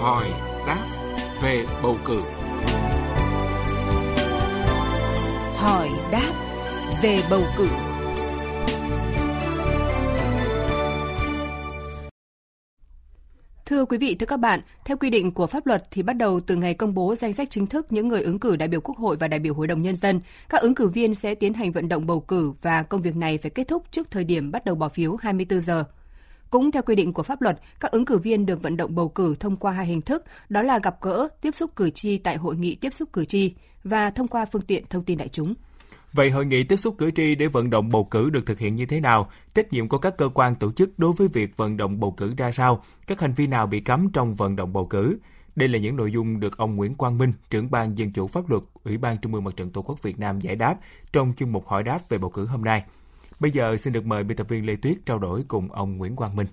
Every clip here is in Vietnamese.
hỏi đáp về bầu cử. Hỏi đáp về bầu cử. Thưa quý vị, thưa các bạn, theo quy định của pháp luật thì bắt đầu từ ngày công bố danh sách chính thức những người ứng cử đại biểu Quốc hội và đại biểu Hội đồng Nhân dân, các ứng cử viên sẽ tiến hành vận động bầu cử và công việc này phải kết thúc trước thời điểm bắt đầu bỏ phiếu 24 giờ. Cũng theo quy định của pháp luật, các ứng cử viên được vận động bầu cử thông qua hai hình thức, đó là gặp gỡ, tiếp xúc cử tri tại hội nghị tiếp xúc cử tri và thông qua phương tiện thông tin đại chúng. Vậy hội nghị tiếp xúc cử tri để vận động bầu cử được thực hiện như thế nào? Trách nhiệm của các cơ quan tổ chức đối với việc vận động bầu cử ra sao? Các hành vi nào bị cấm trong vận động bầu cử? Đây là những nội dung được ông Nguyễn Quang Minh, trưởng ban Dân chủ pháp luật, Ủy ban Trung ương Mặt trận Tổ quốc Việt Nam giải đáp trong chuyên mục hỏi đáp về bầu cử hôm nay. Bây giờ xin được mời biên tập viên Lê Tuyết trao đổi cùng ông Nguyễn Quang Minh.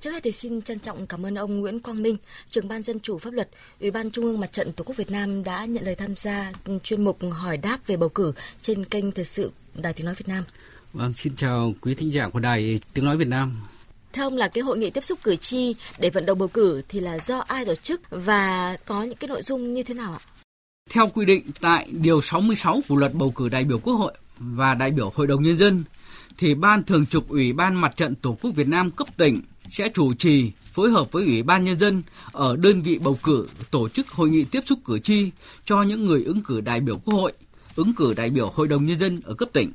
Trước hết thì xin trân trọng cảm ơn ông Nguyễn Quang Minh, trưởng ban dân chủ pháp luật, Ủy ban Trung ương Mặt trận Tổ quốc Việt Nam đã nhận lời tham gia chuyên mục hỏi đáp về bầu cử trên kênh thời sự Đài Tiếng nói Việt Nam. Vâng, xin chào quý thính giả của Đài Tiếng nói Việt Nam. Theo ông là cái hội nghị tiếp xúc cử tri để vận động bầu cử thì là do ai tổ chức và có những cái nội dung như thế nào ạ? Theo quy định tại điều 66 của luật bầu cử đại biểu Quốc hội và đại biểu Hội đồng nhân dân thì Ban Thường trực Ủy ban Mặt trận Tổ quốc Việt Nam cấp tỉnh sẽ chủ trì phối hợp với Ủy ban Nhân dân ở đơn vị bầu cử tổ chức hội nghị tiếp xúc cử tri cho những người ứng cử đại biểu Quốc hội, ứng cử đại biểu Hội đồng Nhân dân ở cấp tỉnh.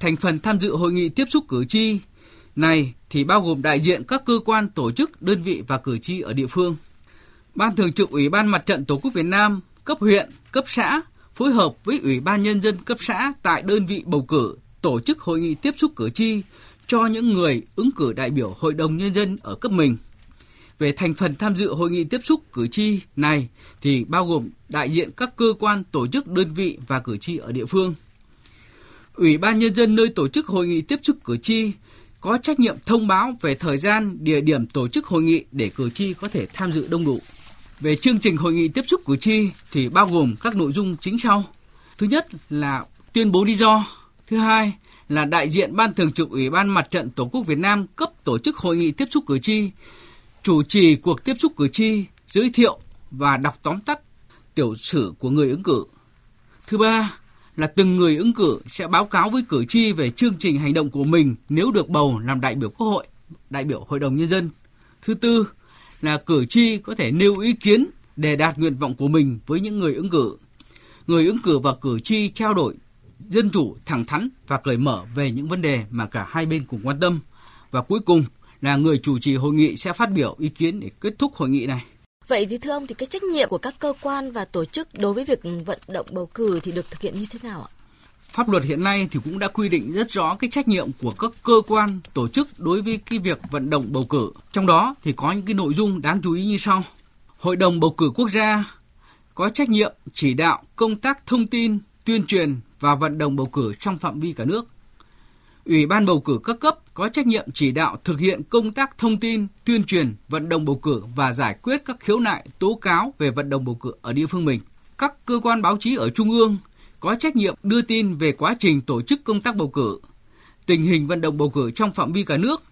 Thành phần tham dự hội nghị tiếp xúc cử tri này thì bao gồm đại diện các cơ quan tổ chức, đơn vị và cử tri ở địa phương. Ban Thường trực Ủy ban Mặt trận Tổ quốc Việt Nam cấp huyện, cấp xã phối hợp với Ủy ban Nhân dân cấp xã tại đơn vị bầu cử tổ chức hội nghị tiếp xúc cử tri cho những người ứng cử đại biểu Hội đồng Nhân dân ở cấp mình. Về thành phần tham dự hội nghị tiếp xúc cử tri này thì bao gồm đại diện các cơ quan, tổ chức, đơn vị và cử tri ở địa phương. Ủy ban Nhân dân nơi tổ chức hội nghị tiếp xúc cử tri có trách nhiệm thông báo về thời gian, địa điểm tổ chức hội nghị để cử tri có thể tham dự đông đủ. Về chương trình hội nghị tiếp xúc cử tri thì bao gồm các nội dung chính sau. Thứ nhất là tuyên bố lý do. Thứ hai là đại diện Ban Thường trực Ủy ban Mặt trận Tổ quốc Việt Nam cấp tổ chức hội nghị tiếp xúc cử tri, chủ trì cuộc tiếp xúc cử tri, giới thiệu và đọc tóm tắt tiểu sử của người ứng cử. Thứ ba là từng người ứng cử sẽ báo cáo với cử tri về chương trình hành động của mình nếu được bầu làm đại biểu Quốc hội, đại biểu Hội đồng Nhân dân. Thứ tư là cử tri có thể nêu ý kiến để đạt nguyện vọng của mình với những người ứng cử. Người ứng cử và cử tri trao đổi dân chủ, thẳng thắn và cởi mở về những vấn đề mà cả hai bên cùng quan tâm. Và cuối cùng là người chủ trì hội nghị sẽ phát biểu ý kiến để kết thúc hội nghị này. Vậy thì thưa ông thì cái trách nhiệm của các cơ quan và tổ chức đối với việc vận động bầu cử thì được thực hiện như thế nào ạ? Pháp luật hiện nay thì cũng đã quy định rất rõ cái trách nhiệm của các cơ quan, tổ chức đối với cái việc vận động bầu cử. Trong đó thì có những cái nội dung đáng chú ý như sau. Hội đồng bầu cử quốc gia có trách nhiệm chỉ đạo công tác thông tin, tuyên truyền và vận động bầu cử trong phạm vi cả nước. Ủy ban bầu cử các cấp có trách nhiệm chỉ đạo thực hiện công tác thông tin, tuyên truyền, vận động bầu cử và giải quyết các khiếu nại, tố cáo về vận động bầu cử ở địa phương mình. Các cơ quan báo chí ở trung ương có trách nhiệm đưa tin về quá trình tổ chức công tác bầu cử, tình hình vận động bầu cử trong phạm vi cả nước.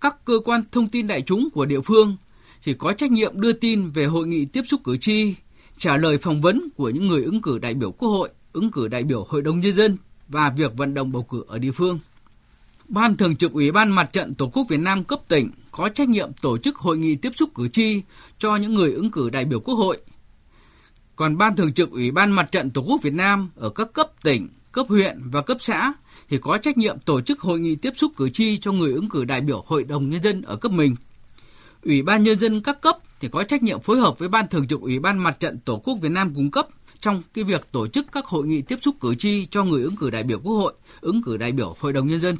Các cơ quan thông tin đại chúng của địa phương thì có trách nhiệm đưa tin về hội nghị tiếp xúc cử tri, trả lời phỏng vấn của những người ứng cử đại biểu Quốc hội, ứng cử đại biểu Hội đồng Nhân dân và việc vận động bầu cử ở địa phương. Ban Thường trực Ủy ban Mặt trận Tổ quốc Việt Nam cấp tỉnh có trách nhiệm tổ chức hội nghị tiếp xúc cử tri cho những người ứng cử đại biểu Quốc hội. Còn Ban Thường trực Ủy ban Mặt trận Tổ quốc Việt Nam ở các cấp tỉnh, cấp huyện và cấp xã thì có trách nhiệm tổ chức hội nghị tiếp xúc cử tri cho người ứng cử đại biểu Hội đồng Nhân dân ở cấp mình. Ủy ban Nhân dân các cấp thì có trách nhiệm phối hợp với Ban Thường trực Ủy ban Mặt trận Tổ quốc Việt Nam cung cấp trong cái việc tổ chức các hội nghị tiếp xúc cử tri cho người ứng cử đại biểu Quốc hội, ứng cử đại biểu Hội đồng Nhân dân.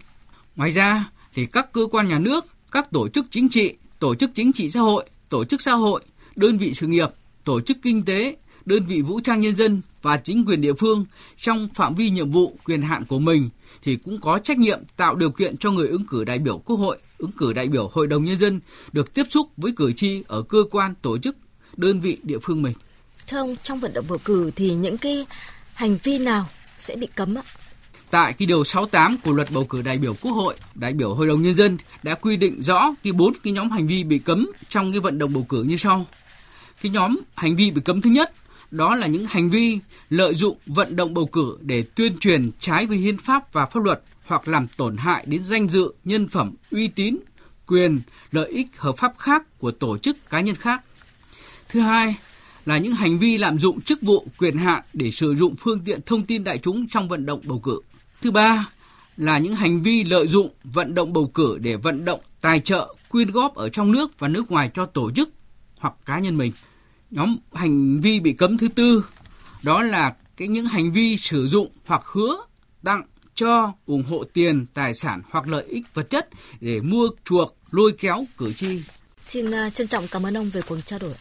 Ngoài ra, thì các cơ quan nhà nước, các tổ chức chính trị, tổ chức chính trị xã hội, tổ chức xã hội, đơn vị sự nghiệp, tổ chức kinh tế, đơn vị vũ trang nhân dân và chính quyền địa phương trong phạm vi nhiệm vụ quyền hạn của mình thì cũng có trách nhiệm tạo điều kiện cho người ứng cử đại biểu Quốc hội, ứng cử đại biểu Hội đồng Nhân dân được tiếp xúc với cử tri ở cơ quan, tổ chức, đơn vị địa phương mình. Thưa ông, trong vận động bầu cử thì những cái hành vi nào sẽ bị cấm ạ? tại cái điều 68 của luật bầu cử đại biểu Quốc hội, đại biểu Hội đồng nhân dân đã quy định rõ cái bốn cái nhóm hành vi bị cấm trong cái vận động bầu cử như sau. Cái nhóm hành vi bị cấm thứ nhất đó là những hành vi lợi dụng vận động bầu cử để tuyên truyền trái với hiến pháp và pháp luật hoặc làm tổn hại đến danh dự, nhân phẩm, uy tín, quyền, lợi ích hợp pháp khác của tổ chức cá nhân khác. Thứ hai là những hành vi lạm dụng chức vụ quyền hạn để sử dụng phương tiện thông tin đại chúng trong vận động bầu cử. Thứ ba là những hành vi lợi dụng vận động bầu cử để vận động tài trợ, quyên góp ở trong nước và nước ngoài cho tổ chức hoặc cá nhân mình. Nhóm hành vi bị cấm thứ tư đó là cái những hành vi sử dụng hoặc hứa tặng cho ủng hộ tiền, tài sản hoặc lợi ích vật chất để mua chuộc, lôi kéo cử tri. Xin à, trân trọng cảm ơn ông về cuộc trao đổi.